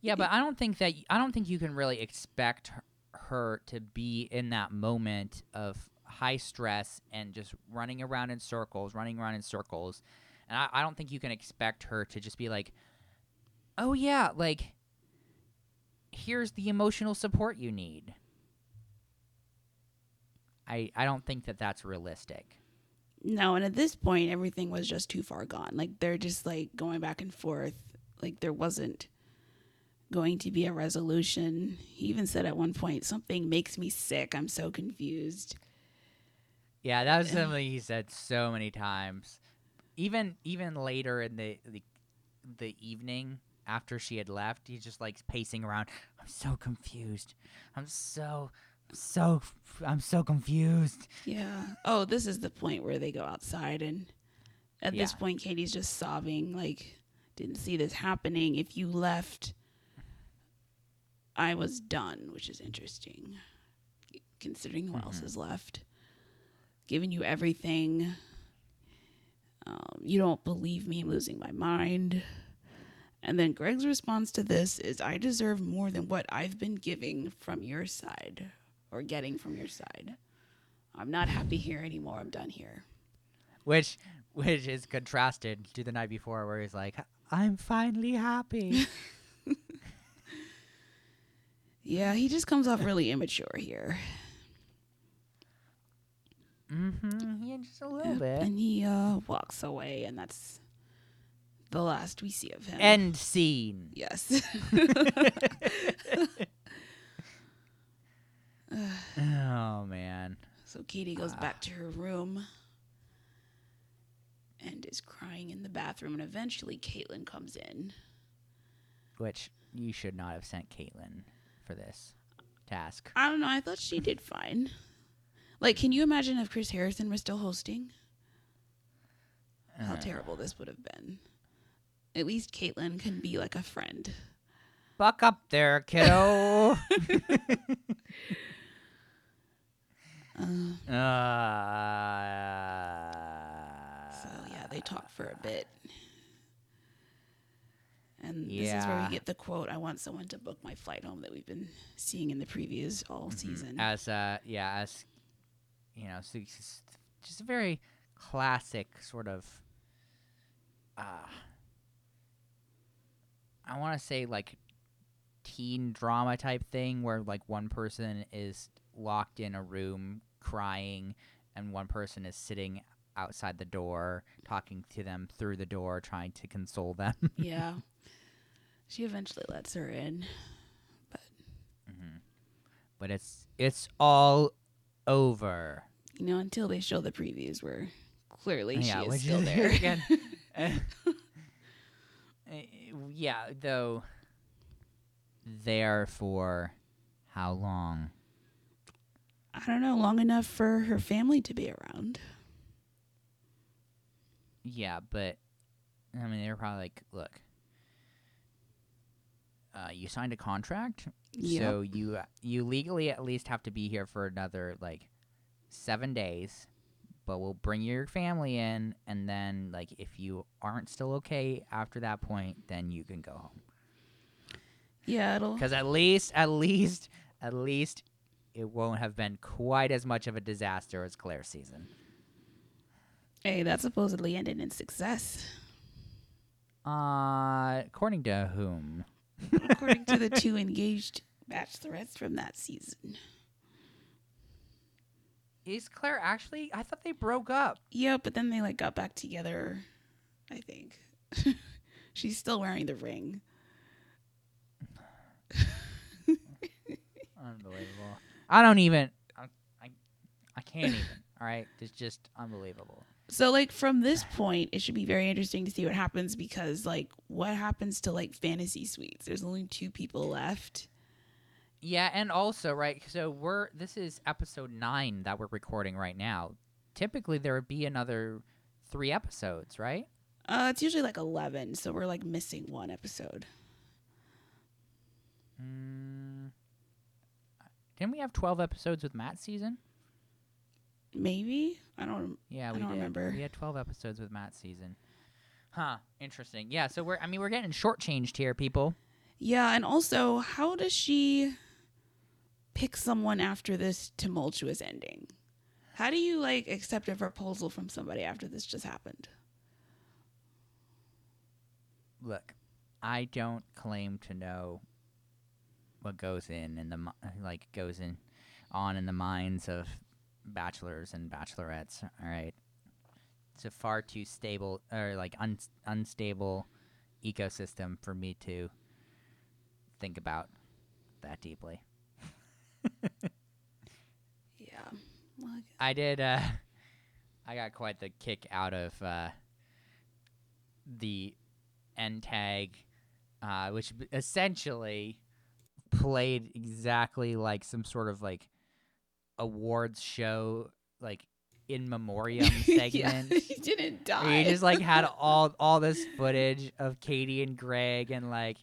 Yeah, but I don't think that I don't think you can really expect her, her to be in that moment of high stress and just running around in circles, running around in circles. And I, I don't think you can expect her to just be like, "Oh yeah, like here's the emotional support you need." I I don't think that that's realistic. no, and at this point, everything was just too far gone. Like, they're just like going back and forth. Like, there wasn't going to be a resolution. He even said at one point, something makes me sick. I'm so confused. Yeah, that was something he said so many times. Even even later in the the, the evening after she had left, he's just like pacing around. I'm so confused. I'm so so I'm so confused. Yeah. Oh, this is the point where they go outside, and at this point, Katie's just sobbing, like, didn't see this happening. If you left, I was done, which is interesting, considering who else Mhm. is left. Giving you everything. Um, you don't believe me, I'm losing my mind. And then Greg's response to this is I deserve more than what I've been giving from your side or getting from your side. I'm not happy here anymore. I'm done here. Which which is contrasted to the night before where he's like, I'm finally happy. Yeah, he just comes off really immature here. Mm-hmm. He just Just a little Yep, bit. And he uh, walks away, and that's the last we see of him. End scene. yes. oh man. so Katie goes back to her room and is crying in the bathroom, and eventually Kaitlyn comes in. Which you should not have sent Kaitlyn for this task. I don't know. I thought she did fine. Like, can you imagine if Chris Harrison was still hosting? How Uh, terrible this would have been. At least Kaitlyn can be like a friend. Buck up there, kiddo. Uh, uh, so yeah, they talk for a bit. And this is where we get the quote, I want someone to book my flight home that we've been seeing in the previews all Mhm. season. As uh, yeah, as you know, so it's just, just a very classic sort of. Uh, I want to say like teen drama type thing where like one person is locked in a room crying and one person is sitting outside the door talking to them through the door trying to console them. yeah. She eventually lets her in. hmm But it's it's all over. You know, until they show the previews where clearly she is still there. again, uh, yeah, though. There for how long? I don't know, long enough for her family to be around. Yeah, but I mean, they were probably like, "Look, uh, you signed a contract, Yep. so you you legally at least have to be here for another like seven days." But we'll bring your family in, and then, like, if you aren't still okay after that point, then you can go home. Yeah, it'll. Because at least, at least, at least, it won't have been quite as much of a disaster as Clare's season. Hey, that supposedly ended in success, Uh, according to whom? According to the two engaged bachelorettes from that season. Is Clare actually? I thought they broke up. Yeah, but then they like got back together. I think she's still wearing the ring. Unbelievable. I don't even. I, I, I can't even. All right, it's just unbelievable. So like from this point, it should be very interesting to see what happens because like what happens to like fantasy suites? There's only two people left. Yeah, and also right. So we're this is episode nine that we're recording right now. Typically, there would be another three episodes, right? Uh, it's usually like eleven, so we're like missing one episode. Mm, didn't we have twelve episodes with Matt's season? Maybe I don't. Yeah, I we don't did. remember. We had twelve episodes with Matt's season. Huh. Interesting. Yeah. So we're. I mean, we're getting shortchanged here, people. Yeah, and also, how does she pick someone after this tumultuous ending? How do you like accept a proposal from somebody after this just happened? Look, I don't claim to know what goes in in the like goes in on in the minds of bachelors and bachelorettes. All right, it's a far too stable or like un- unstable ecosystem for me to think about that deeply. Yeah. Well, I guess- I did. Uh, I got quite the kick out of uh, the end tag, uh, which essentially played exactly like some sort of like awards show, like in memoriam yeah, segment. he didn't die. He just like had all all this footage of Katie and Greg and like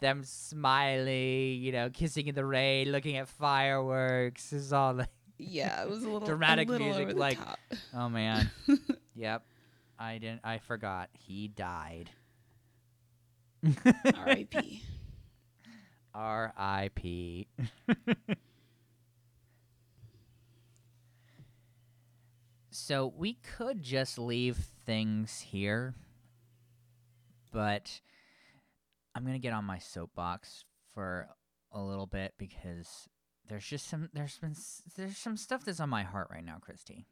them smiling, you know, kissing in the rain, looking at fireworks. Is all like yeah, it was a little Dramatic a little music, like- top. Oh man. yep. I didn't I forgot. He died. R.I.P. R.I.P. so we could just leave things here, but I'm gonna get on my soapbox for a little bit because there's just some there's been there's some stuff that's on my heart right now, Christy.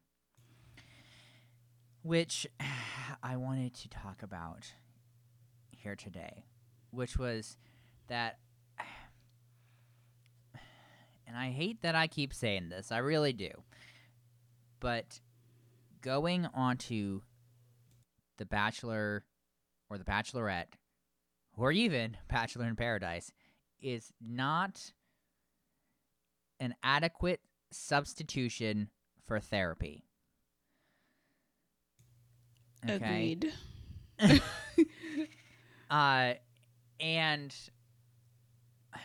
which I wanted to talk about here today, which was that, and I hate that I keep saying this, I really do, but going onto The Bachelor or The Bachelorette, or even Bachelor in Paradise, is not an adequate substitution for therapy. Agreed. Uh, and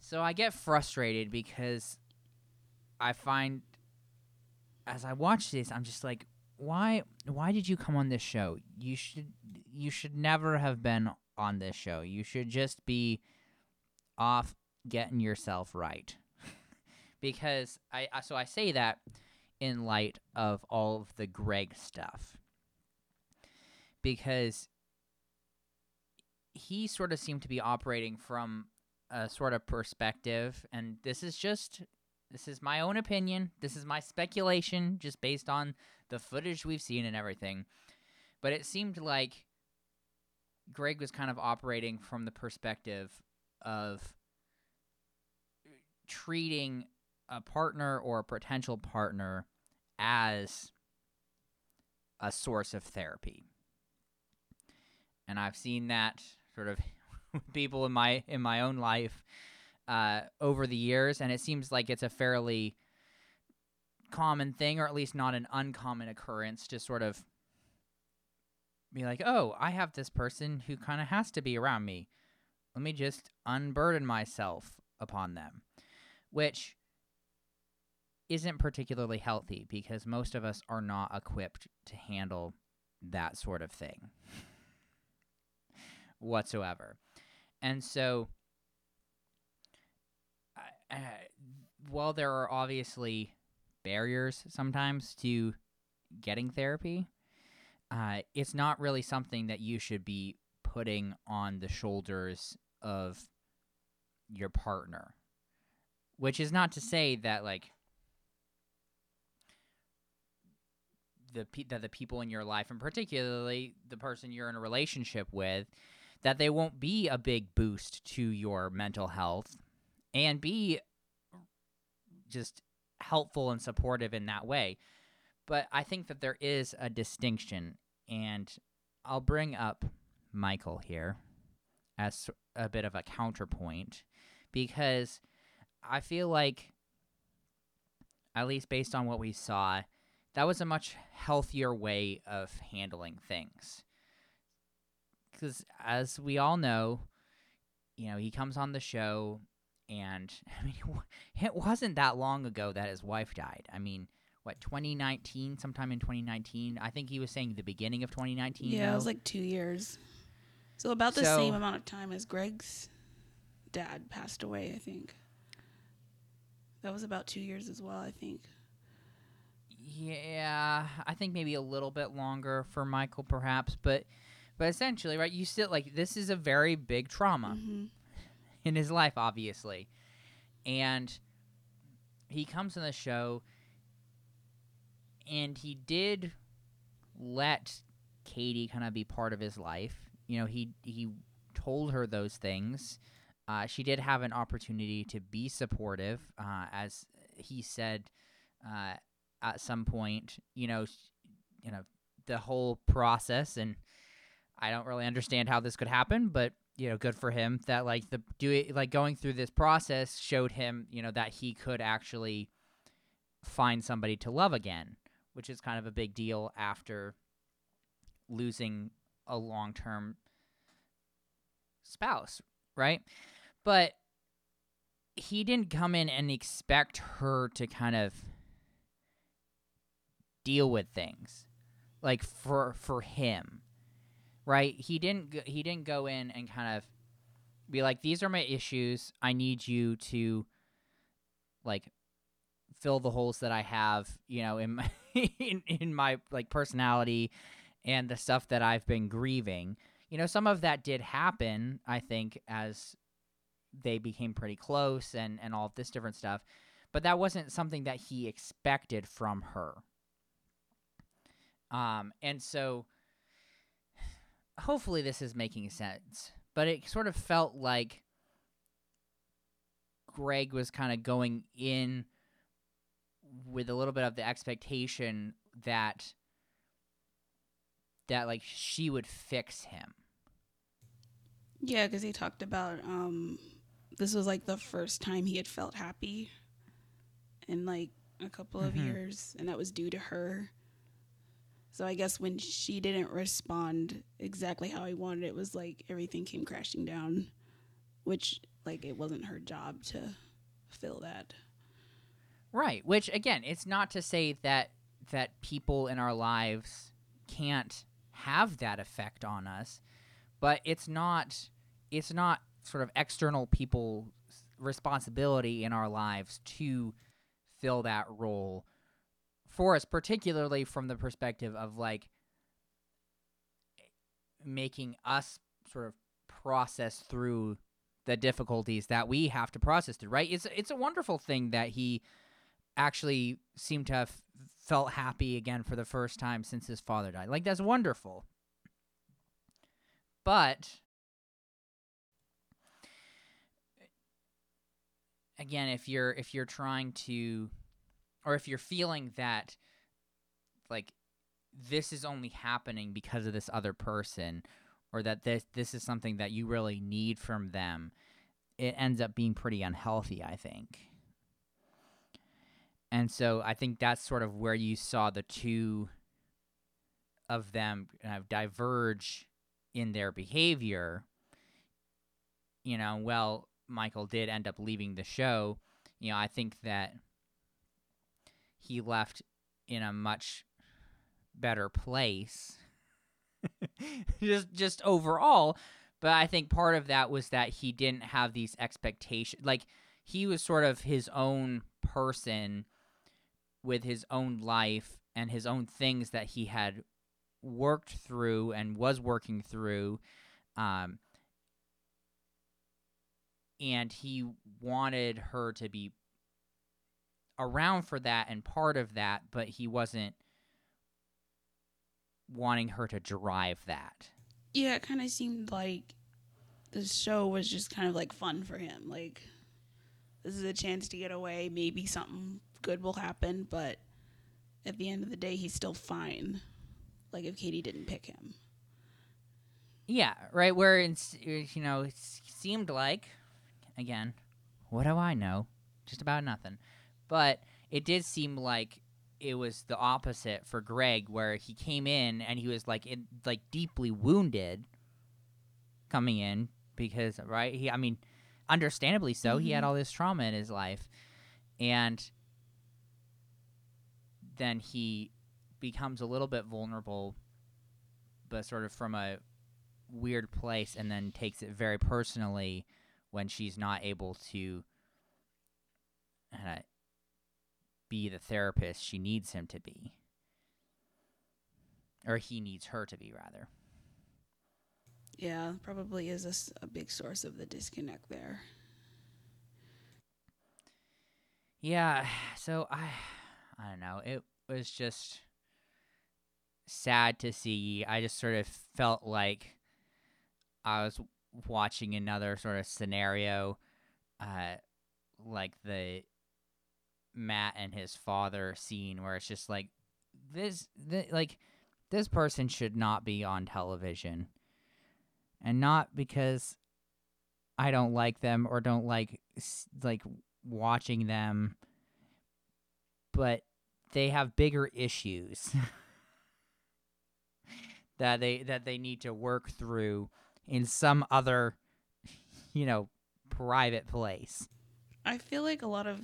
so I get frustrated because I find as I watch this, I'm just like, why? Why did you come on this show? You should, you should never have been on this show. You should just be off getting yourself right. because I, so I say that in light of all of the Greg stuff. Because he sort of seemed to be operating from a sort of perspective and this is just this is my own opinion. This is my speculation just based on the footage we've seen and everything. But it seemed like greg was kind of operating from the perspective of treating a partner or a potential partner as a source of therapy. And i've seen that sort of people in my in my own life uh, over the years, and it seems like it's a fairly common thing, or at least not an uncommon occurrence, to sort of be like, "Oh, I have this person who kind of has to be around me. Let me just unburden myself upon them," which isn't particularly healthy because most of us are not equipped to handle that sort of thing whatsoever. And so, uh, while there are obviously barriers sometimes to getting therapy, uh, it's not really something that you should be putting on the shoulders of your partner. Which is not to say that like the pe- that the people in your life, and particularly the person you're in a relationship with, that they won't be a big boost to your mental health and be just helpful and supportive in that way. But I think that there is a distinction, and I'll bring up Michael here as a bit of a counterpoint because I feel like, at least based on what we saw, that was a much healthier way of handling things because as we all know, you know, he comes on the show, and I mean, it wasn't that long ago that his wife died. I mean, what 2019, sometime in 2019. I think he was saying the beginning of 2019. Yeah, though. it was like two years. So about the So- same amount of time as Greg's dad passed away, I think. That was about two years as well, I think. Yeah, I think maybe a little bit longer for Michael, perhaps, but but essentially, right? You still like this is a very big trauma. hmm in his life, obviously. And he comes on the show, and he did let Katie kind of be part of his life. You know, he he told her those things. Uh, she did have an opportunity to be supportive, uh, as he said uh, at some point. You know, you know the whole process, and I don't really understand how this could happen, but you know, good for him that like the doing like going through this process showed him, you know, that he could actually find somebody to love again, which is kind of a big deal after losing a long-term spouse, right? But he didn't come in and expect her to kind of deal with things like for for him right? He didn't go, he didn't go in and kind of be like these are my issues. I need you to like fill the holes that i have you know in my in, in my like personality and the stuff that i've been grieving. You know some of that did happen i think as they became pretty close and and all this different stuff but that wasn't something that he expected from her. Um, and so hopefully this is making sense, but it sort of felt like Greg was kind of going in with a little bit of the expectation that that like she would fix him. Yeah, because he talked about um, this was like the first time he had felt happy in like a couple of Mhm. years, and that was due to her. So I guess when she didn't respond exactly how he wanted, it was like everything came crashing down, which like it wasn't her job to fill that. Right, which again, it's not to say that that people in our lives can't have that effect on us, but it's not it's not sort of external people's responsibility in our lives to fill that role for us particularly from the perspective of like making us sort of process through the difficulties that we have to process through right? It's it's a wonderful thing that he actually seemed to have felt happy again for the first time since his father died. Like that's wonderful. But again if you're if you're trying to or if you're feeling that like this is only happening because of this other person or that this this is something that you really need from them it ends up being pretty unhealthy i think. And so i think that's sort of where you saw the two of them kind of diverge in their behavior. You know well michael did end up leaving the show. You know i think that he left in a much better place. Just just overall but i think part of that was that he didn't have these expectations like he was sort of his own person with his own life and his own things that he had worked through and was working through um and he wanted her to be around for that and part of that, but he wasn't wanting her to drive that. Yeah, it kind of seemed like the show was just kind of like fun for him. Like, this is a chance to get away. Maybe something good will happen, but at the end of the day, he's still fine. Like, if Katie didn't pick him. Yeah, right. Where it's you know it seemed like, again, what do I know? Just about nothing. But it did seem like it was the opposite for Greg, where he came in and he was like in, like deeply wounded coming in because right he I mean understandably so he had Mhm. all this trauma in his life and then he becomes a little bit vulnerable but sort of from a weird place and then takes it very personally when she's not able to uh, be the therapist she needs him to be or he needs her to be rather Yeah, probably is a big source of the disconnect there. Yeah, so I I don't know. It was just sad to see. I just sort of felt like I was watching another sort of scenario uh like the Matt and his father scene where it's just like this th- like this person should not be on television. And not because I don't like them or don't like like watching them but they have bigger issues that they that they need to work through in some other you know private place I feel like a lot of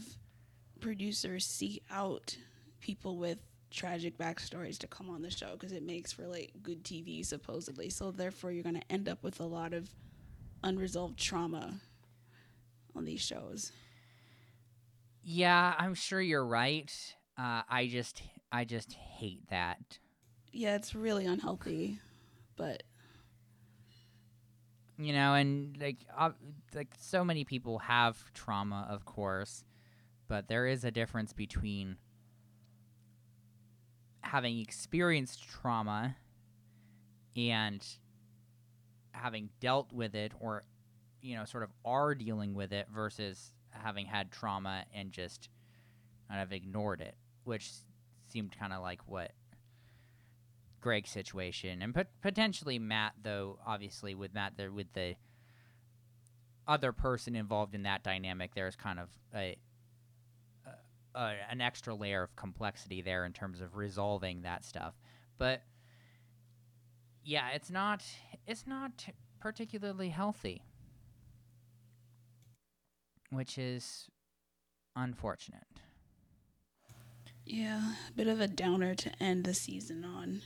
producers seek out people with tragic backstories to come on the show because it makes for like good TV supposedly. So therefore, you're going to end up with a lot of unresolved trauma on these shows. yeah i'm sure you're right uh, i just i just hate that Yeah, it's really unhealthy, but you know and like uh, like so many people have trauma of course but there is a difference between having experienced trauma and having dealt with it or you know sort of are dealing with it versus having had trauma and just kind of ignored it which seemed kind of like what Greg's situation and pot- potentially Matt though obviously with Matt there with the other person involved in that dynamic there's kind of a uh, an extra layer of complexity there in terms of resolving that stuff. But yeah, it's not it's not particularly healthy, which is unfortunate. Yeah, a bit of a downer to end the season on.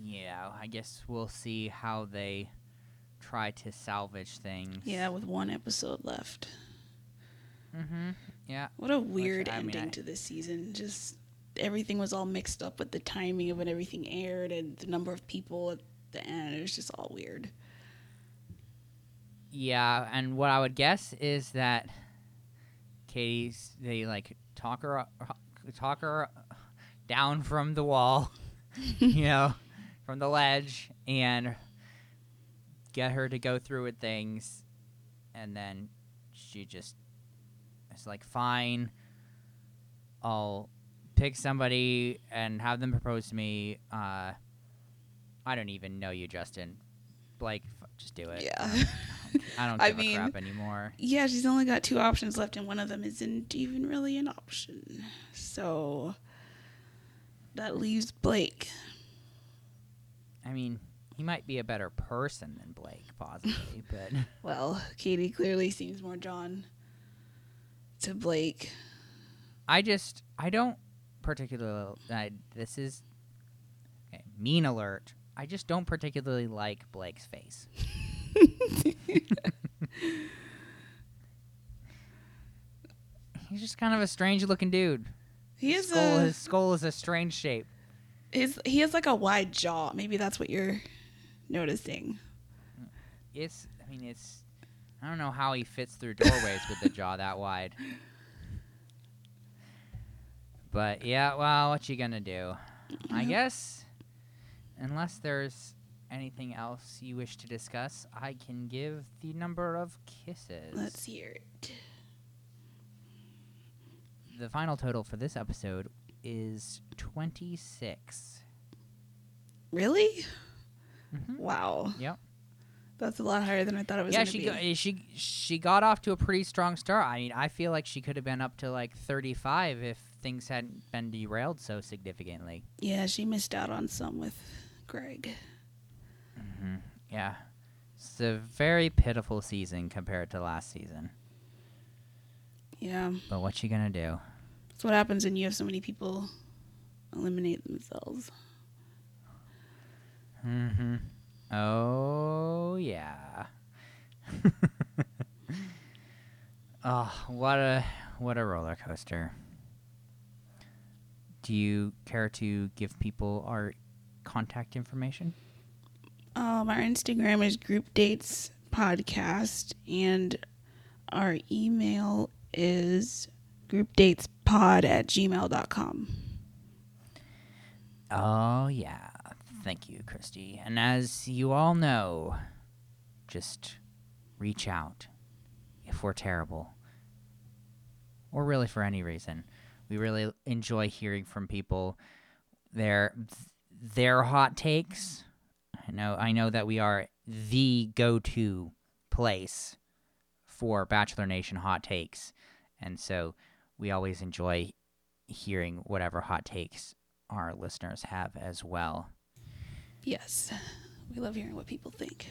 Yeah, I guess we'll see how they try to salvage things. Yeah, with one episode left. Mm-hmm. Yeah. What a weird I mean, ending I- to this season. Just everything was all mixed up with the timing of when everything aired and the number of people at the end. It was just all weird. Yeah, and what I would guess is that Katie's they like talk her talk her down from the wall, you know, from the ledge, and get her to go through with things, and then she just like, "Fine, I'll pick somebody and have them propose to me." Uh, I don't even know you, Justin. Blake, f- just do it. Yeah. I don't I give mean- a crap anymore. yeah, she's only got two options left, and one of them isn't even really an option. So that leaves Blake. I mean, he might be a better person than Blake, possibly, but Well, Katie clearly seems more drawn to Blake. I just I don't particularly. I, this is okay, mean alert. I just don't particularly like Blake's face. He's just kind of a strange looking dude. He his is skull, a his skull is a strange shape. his, he has like a wide jaw. Maybe that's what you're noticing. It's I mean it's I don't know how he fits through doorways with the jaw that wide. But yeah, well, what you gonna do? I guess unless there's anything else you wish to discuss, I can give the number of kisses. Let's hear it. the final total for this episode is 26. Really? Mhm. Wow. Yep. That's a lot higher than I thought it was Yeah, she go, eh, she she got off to a pretty strong start. I mean, I feel like she could have been up to like 35 if things hadn't been derailed so significantly. yeah, she missed out on some with Greg. hmm Yeah, it's a very pitiful season compared to last season. Yeah. But what's she gonna do? That's what happens when you have so many people eliminate themselves. Mm-hmm. Oh yeah. oh, what a what a roller coaster. Do you care to give people our contact information? Um, our Instagram is Group Dates Podcast, and our email is groupdatespod at gmail.com. Oh yeah. Thank you, Christy. And as you all know, just reach out if we're terrible. Or really for any reason. We really enjoy hearing from people their their hot takes. I know I know that we are the go-to place for Bachelor Nation hot takes. And so we always enjoy hearing whatever hot takes our listeners have as well. Yes, we love hearing what people think.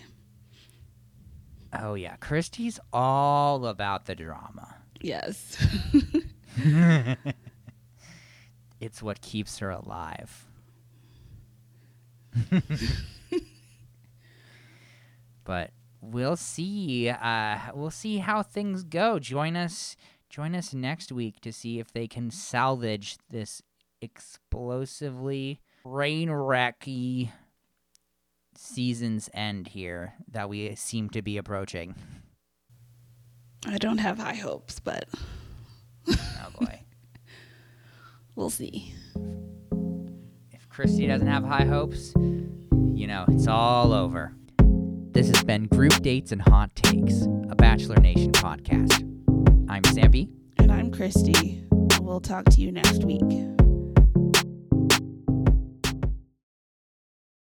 Oh yeah, Christy's all about the drama. Yes. it's what keeps her alive. but we'll see. Uh, we'll see how things go. Join us. Join us next week to see if they can salvage this explosively rain wrecky season's end here that we seem to be approaching. I don't have high hopes, but Oh boy. We'll see. If Christy doesn't have high hopes, you know, it's all over. This has been Group Dates and Hot Takes, a Bachelor Nation podcast. I'm Sampy. And I'm Christy. We'll talk to you next week.